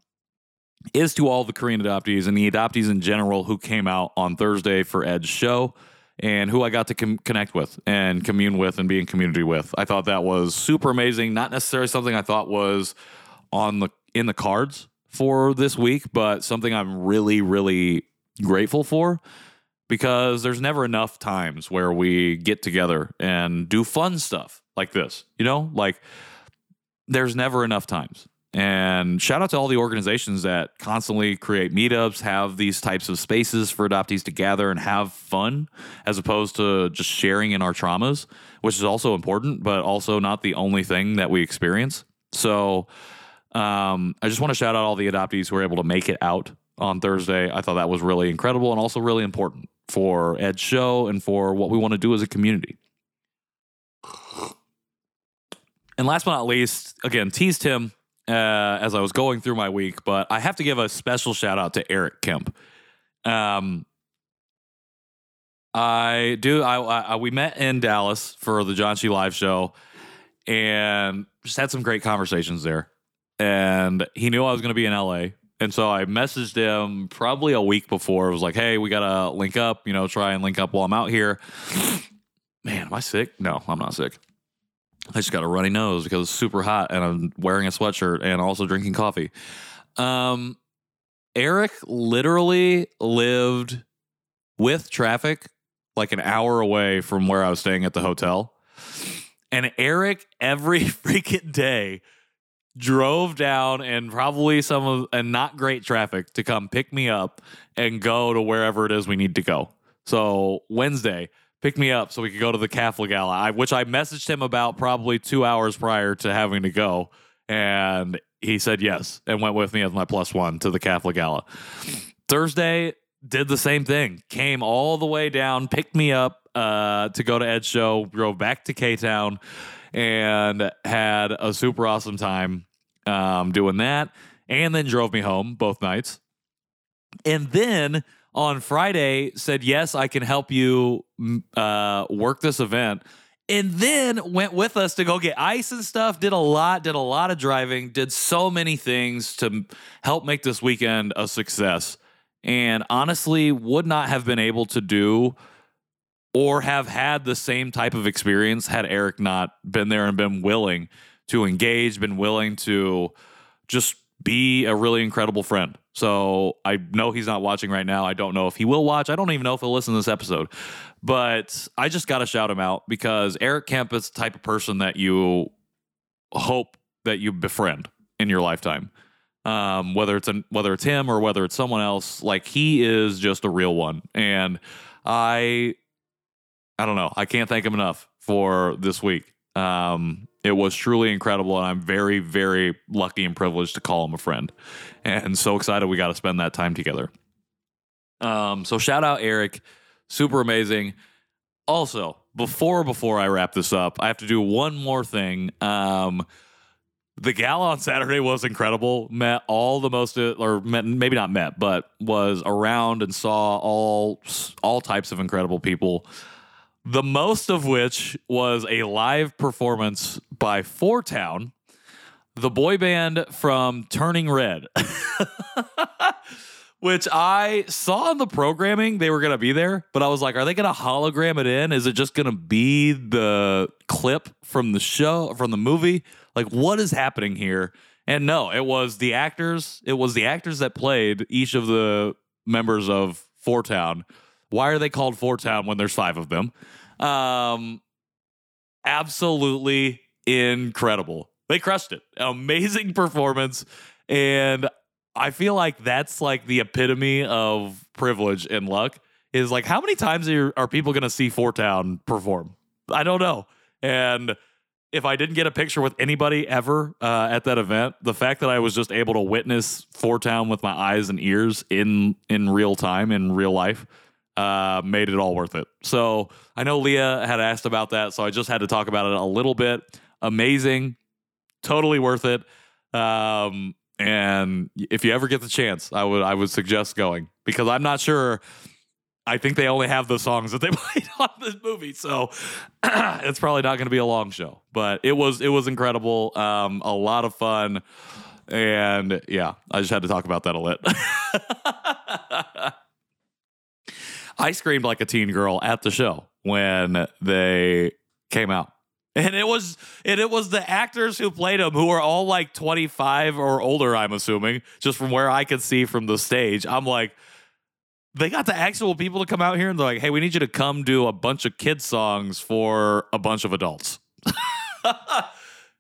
is to all the Korean adoptees and the adoptees in general who came out on Thursday for Ed's show and who I got to com- connect with and commune with and be in community with. I thought that was super amazing. Not necessarily something I thought was on the in the cards for this week, but something I'm really really grateful for because there's never enough times where we get together and do fun stuff like this. You know, like there's never enough times. And shout out to all the organizations that constantly create meetups, have these types of spaces for adoptees to gather and have fun, as opposed to just sharing in our traumas, which is also important, but also not the only thing that we experience. So um, I just want to shout out all the adoptees who were able to make it out on Thursday. I thought that was really incredible and also really important for Ed's show and for what we want to do as a community. And last but not least, again, teased him uh, as I was going through my week, but I have to give a special shout out to Eric Kemp. Um, I do. I, I we met in Dallas for the John Chi Live show, and just had some great conversations there. And he knew I was going to be in LA, and so I messaged him probably a week before. I was like, "Hey, we gotta link up. You know, try and link up while I'm out here." Man, am I sick? No, I'm not sick. I just got a runny nose because it's super hot and I'm wearing a sweatshirt and also drinking coffee. Um, Eric literally lived with traffic like an hour away from where I was staying at the hotel. And Eric every freaking day drove down and probably some of and not great traffic to come pick me up and go to wherever it is we need to go. So Wednesday, pick me up so we could go to the Catholic Gala, I, which I messaged him about probably two hours prior to having to go. And he said yes and went with me as my plus one to the Catholic Gala. Thursday, did the same thing. Came all the way down, picked me up uh, to go to Ed's show, drove back to K Town, and had a super awesome time um, doing that. And then drove me home both nights. And then on Friday said, Yes, I can help you uh, work this event. And then went with us to go get ice and stuff. Did a lot, did a lot of driving, did so many things to help make this weekend a success. And honestly, would not have been able to do or have had the same type of experience had Eric not been there and been willing to engage, been willing to just be a really incredible friend. So I know he's not watching right now. I don't know if he will watch. I don't even know if he'll listen to this episode. But I just got to shout him out because Eric Kemp is the type of person that you hope that you befriend in your lifetime. Um, whether it's an, whether it's him or whether it's someone else, like he is just a real one. And I I don't know. I can't thank him enough for this week. Um, it was truly incredible, and I'm very, very lucky and privileged to call him a friend, and so excited we got to spend that time together. Um, so shout out Eric, super amazing. Also, before before I wrap this up, I have to do one more thing. Um, the gala on Saturday was incredible. Met all the most, or met, maybe not met, but was around and saw all all types of incredible people the most of which was a live performance by Four Town, the boy band from Turning Red. which I saw in the programming they were going to be there, but I was like, are they going to hologram it in? Is it just going to be the clip from the show, from the movie? Like, what is happening here? And no, it was the actors. It was the actors that played each of the members of Four Town. Why are they called Four Town when there's five of them? Um, absolutely incredible. They crushed it. Amazing performance. And I feel like that's like the epitome of privilege and luck is like how many times are, are people going to see Four Town perform? I don't know. And if I didn't get a picture with anybody ever uh, at that event, the fact that I was just able to witness Four Town with my eyes and ears in in real time in real life uh, made it all worth it. So I know Leah had asked about that, so I just had to talk about it a little bit. Amazing, totally worth it. Um, and if you ever get the chance, I would I would suggest going because I'm not sure. I think they only have the songs that they played on this movie, so it's probably not going to be a long show. But it was it was incredible, um, a lot of fun, and yeah, I just had to talk about that a little. I screamed like a teen girl at the show when they came out. And it was and it was the actors who played them who were all like 25 or older, I'm assuming, just from where I could see from the stage. I'm like, they got the actual people to come out here and they're like, hey, we need you to come do a bunch of kids songs for a bunch of adults.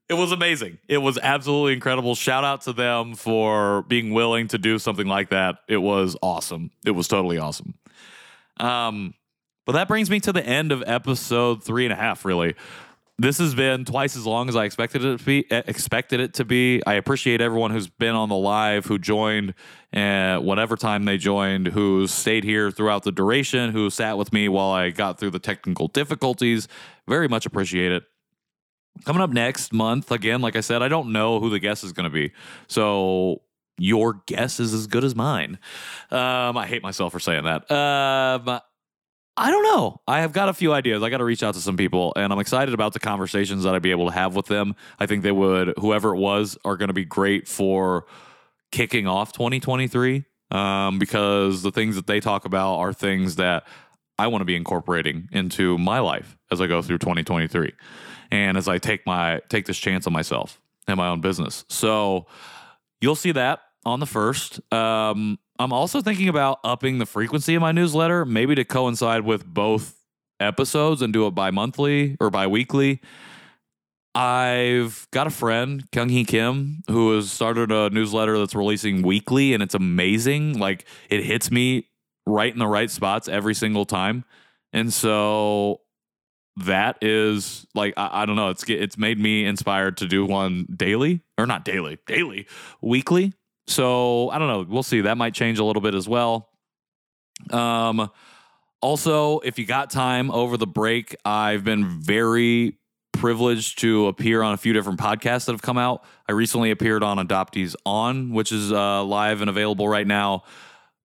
it was amazing. It was absolutely incredible. Shout out to them for being willing to do something like that. It was awesome. It was totally awesome. Um, but that brings me to the end of episode three and a half, really. This has been twice as long as I expected it to be. eh, Expected it to be. I appreciate everyone who's been on the live, who joined, uh, whatever time they joined, who stayed here throughout the duration, who sat with me while I got through the technical difficulties. Very much appreciate it. Coming up next month, again, like I said, I don't know who the guest is going to be, so your guess is as good as mine. Um, I hate myself for saying that. Um, I don't know. I have got a few ideas. I got to reach out to some people, and I'm excited about the conversations that I'd be able to have with them. I think they would, whoever it was, are going to be great for kicking off 2023 um, because the things that they talk about are things that I want to be incorporating into my life as I go through 2023, and as I take my take this chance on myself and my own business. So you'll see that on the first. Um, I'm also thinking about upping the frequency of my newsletter, maybe to coincide with both episodes and do it bi monthly or bi weekly. I've got a friend, Kyung Hee Kim, who has started a newsletter that's releasing weekly, and it's amazing. Like it hits me right in the right spots every single time. And so that is like I, I don't know, it's it's made me inspired to do one daily or not daily, daily, weekly. So I don't know. We'll see. That might change a little bit as well. Um, also, if you got time over the break, I've been very privileged to appear on a few different podcasts that have come out. I recently appeared on Adoptees On, which is uh, live and available right now.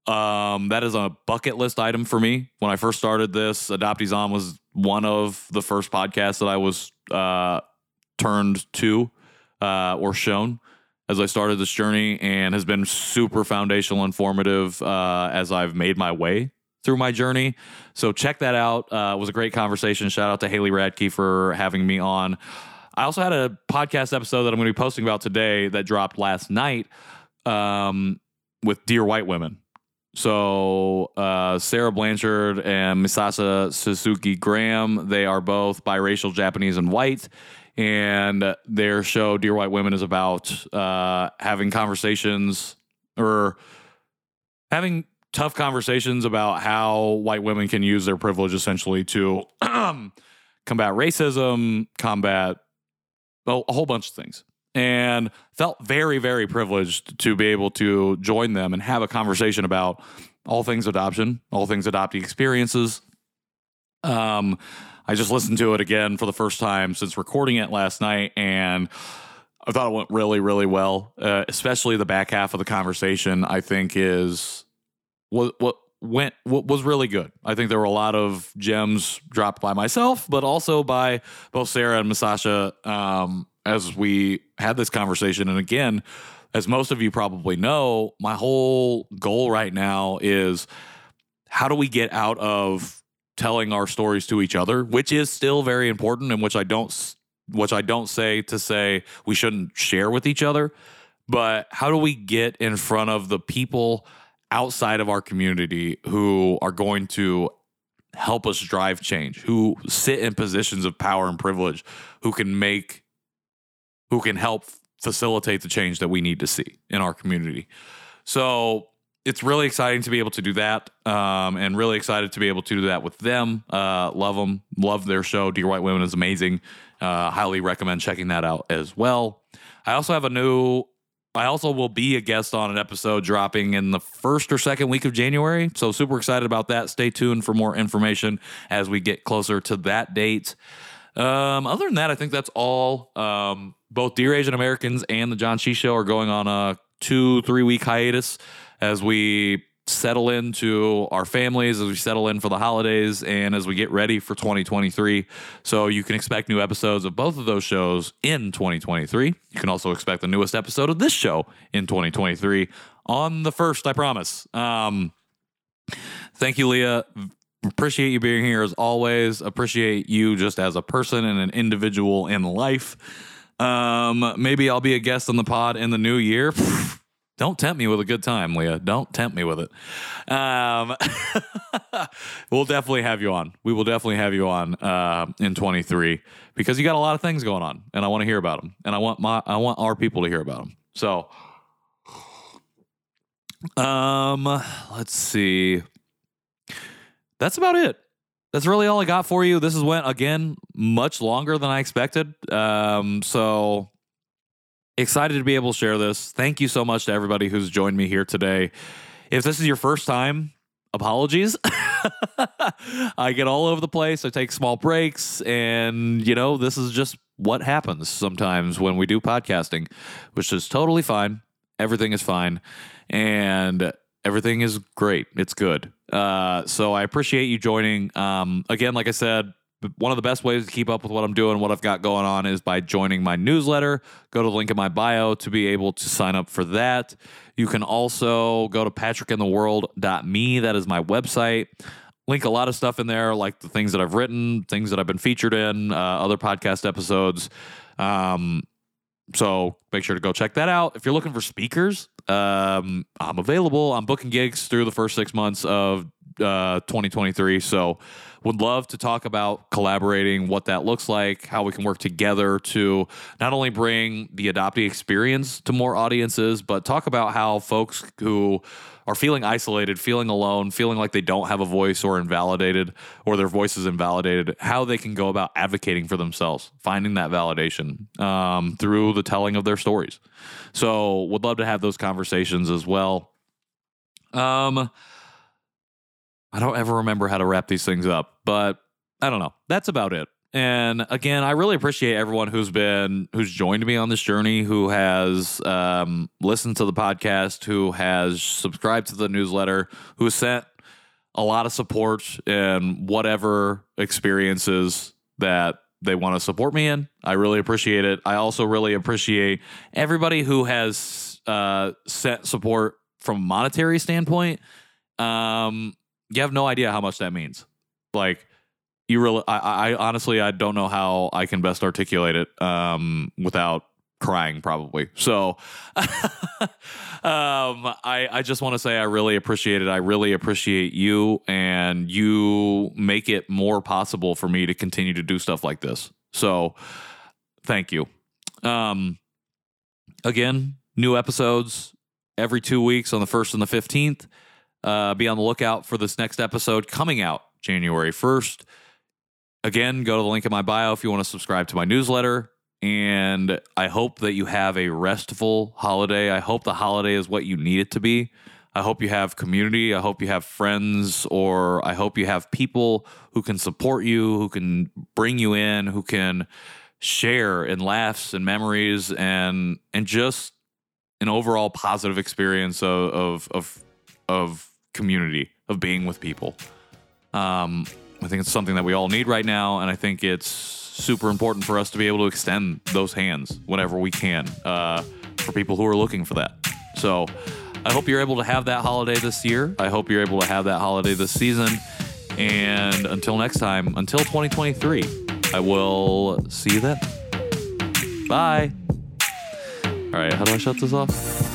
Um, that is a bucket list item for me. When I first started this, Adoptees On was one of the first podcasts that I was uh, turned to uh, or shown as I started this journey and has been super foundational, and informative uh, as I've made my way through my journey. So check that out. Uh, it was a great conversation. Shout out to Haley Radke for having me on. I also had a podcast episode that I'm going to be posting about today that dropped last night um, with Dear White Women. So uh, Sarah Blanchard and Misasha Suzuki Graham, they are both biracial Japanese and white. And their show, Dear White Women, is about uh, having conversations or having tough conversations about how white women can use their privilege essentially to combat racism, combat a a whole bunch of things. And felt very, very privileged to be able to join them and have a conversation about all things adoption, all things adoptee experiences. Um, I just listened to it again for the first time since recording it last night, and I thought it went really, really well. Uh, especially the back half of the conversation, I think is what what went what was really good. I think there were a lot of gems dropped by myself, but also by both Sarah and Misasha um, as we had this conversation. And again, as most of you probably know, my whole goal right now is how do we get out of telling our stories to each other, which is still very important, and which I don't which I don't say to say we shouldn't share with each other, but how do we get in front of the people outside of our community who are going to help us drive change, who sit in positions of power and privilege, who can make who can help facilitate the change that we need to see in our community. So it's really exciting to be able to do that, um, and really excited to be able to do that with them. Uh, love them, love their show. Dear White Women is amazing. Uh, highly recommend checking that out as well. I also have a new. I also will be a guest on an episode dropping in the first or second week of January. So super excited about that. Stay tuned for more information as we get closer to that date. Um, other than that, I think that's all. Um, both Dear Asian Americans and the John Chi Show are going on a two, three week hiatus as we settle into our families, as we settle in for the holidays, and as we get ready for 2023. So you can expect new episodes of both of those shows in 2023. You can also expect the newest episode of this show in 2023 on the first, I promise. Um, thank you, Leah. Appreciate you being here as always. Appreciate you just as a person and an individual in life. Um, maybe I'll be a guest on the pod in the new year. Don't tempt me with a good time, Leah. Don't tempt me with it. Um, we'll definitely have you on. We will definitely have you on uh, in 23 because you got a lot of things going on, and I want to hear about them, and I want my I want our people to hear about them. So, um, let's see. That's about it. that's really all I got for you. This is went again much longer than I expected. Um, so excited to be able to share this. Thank you so much to everybody who's joined me here today. If this is your first time, apologies. I get all over the place. I take small breaks, and you know, this is just what happens sometimes when we do podcasting, which is totally fine. Everything is fine, and everything is great. It's good. Uh, so I appreciate you joining. Um, again, like I said, one of the best ways to keep up with what I'm doing, what I've got going on, is by joining my newsletter. Go to the link in my bio to be able to sign up for that. You can also go to patrickintheworld.me. That is my website. Link a lot of stuff in there, like the things that I've written, things that I've been featured in, uh, other podcast episodes. Um, so make sure to go check that out. If you're looking for speakers, um, I'm available. I'm booking gigs through the first six months of uh, 2023. So would love to talk about collaborating, what that looks like, how we can work together to not only bring the adoptee experience to more audiences, but talk about how folks who are feeling isolated, feeling alone, feeling like they don't have a voice or invalidated or their voice is invalidated, how they can go about advocating for themselves, finding that validation um, through the telling of their stories. So, would love to have those conversations as well. Um, I don't ever remember how to wrap these things up, but I don't know. That's about it. And again, I really appreciate everyone who's been who's joined me on this journey, who has um, listened to the podcast, who has subscribed to the newsletter, who sent a lot of support and whatever experiences that they want to support me in. I really appreciate it. I also really appreciate everybody who has uh, sent support from a monetary standpoint. Um, you have no idea how much that means. Like you really, I, I honestly, I don't know how I can best articulate it um, without crying probably. So um, I, I just want to say I really appreciate it. I really appreciate you and you make it more possible for me to continue to do stuff like this. So thank you. Um, again, new episodes every two weeks on the 1st and the 15th. Uh, be on the lookout for this next episode coming out January 1st. Again, go to the link in my bio if you want to subscribe to my newsletter. And I hope that you have a restful holiday. I hope the holiday is what you need it to be. I hope you have community. I hope you have friends, or I hope you have people who can support you, who can bring you in, who can share in laughs and memories and and just an overall positive experience of of of, of community of being with people. Um, I think it's something that we all need right now, and I think it's super important for us to be able to extend those hands whenever we can uh, for people who are looking for that. So I hope you're able to have that holiday this year. I hope you're able to have that holiday this season. And until next time, until 2023, I will see you then. Bye. All right, how do I shut this off?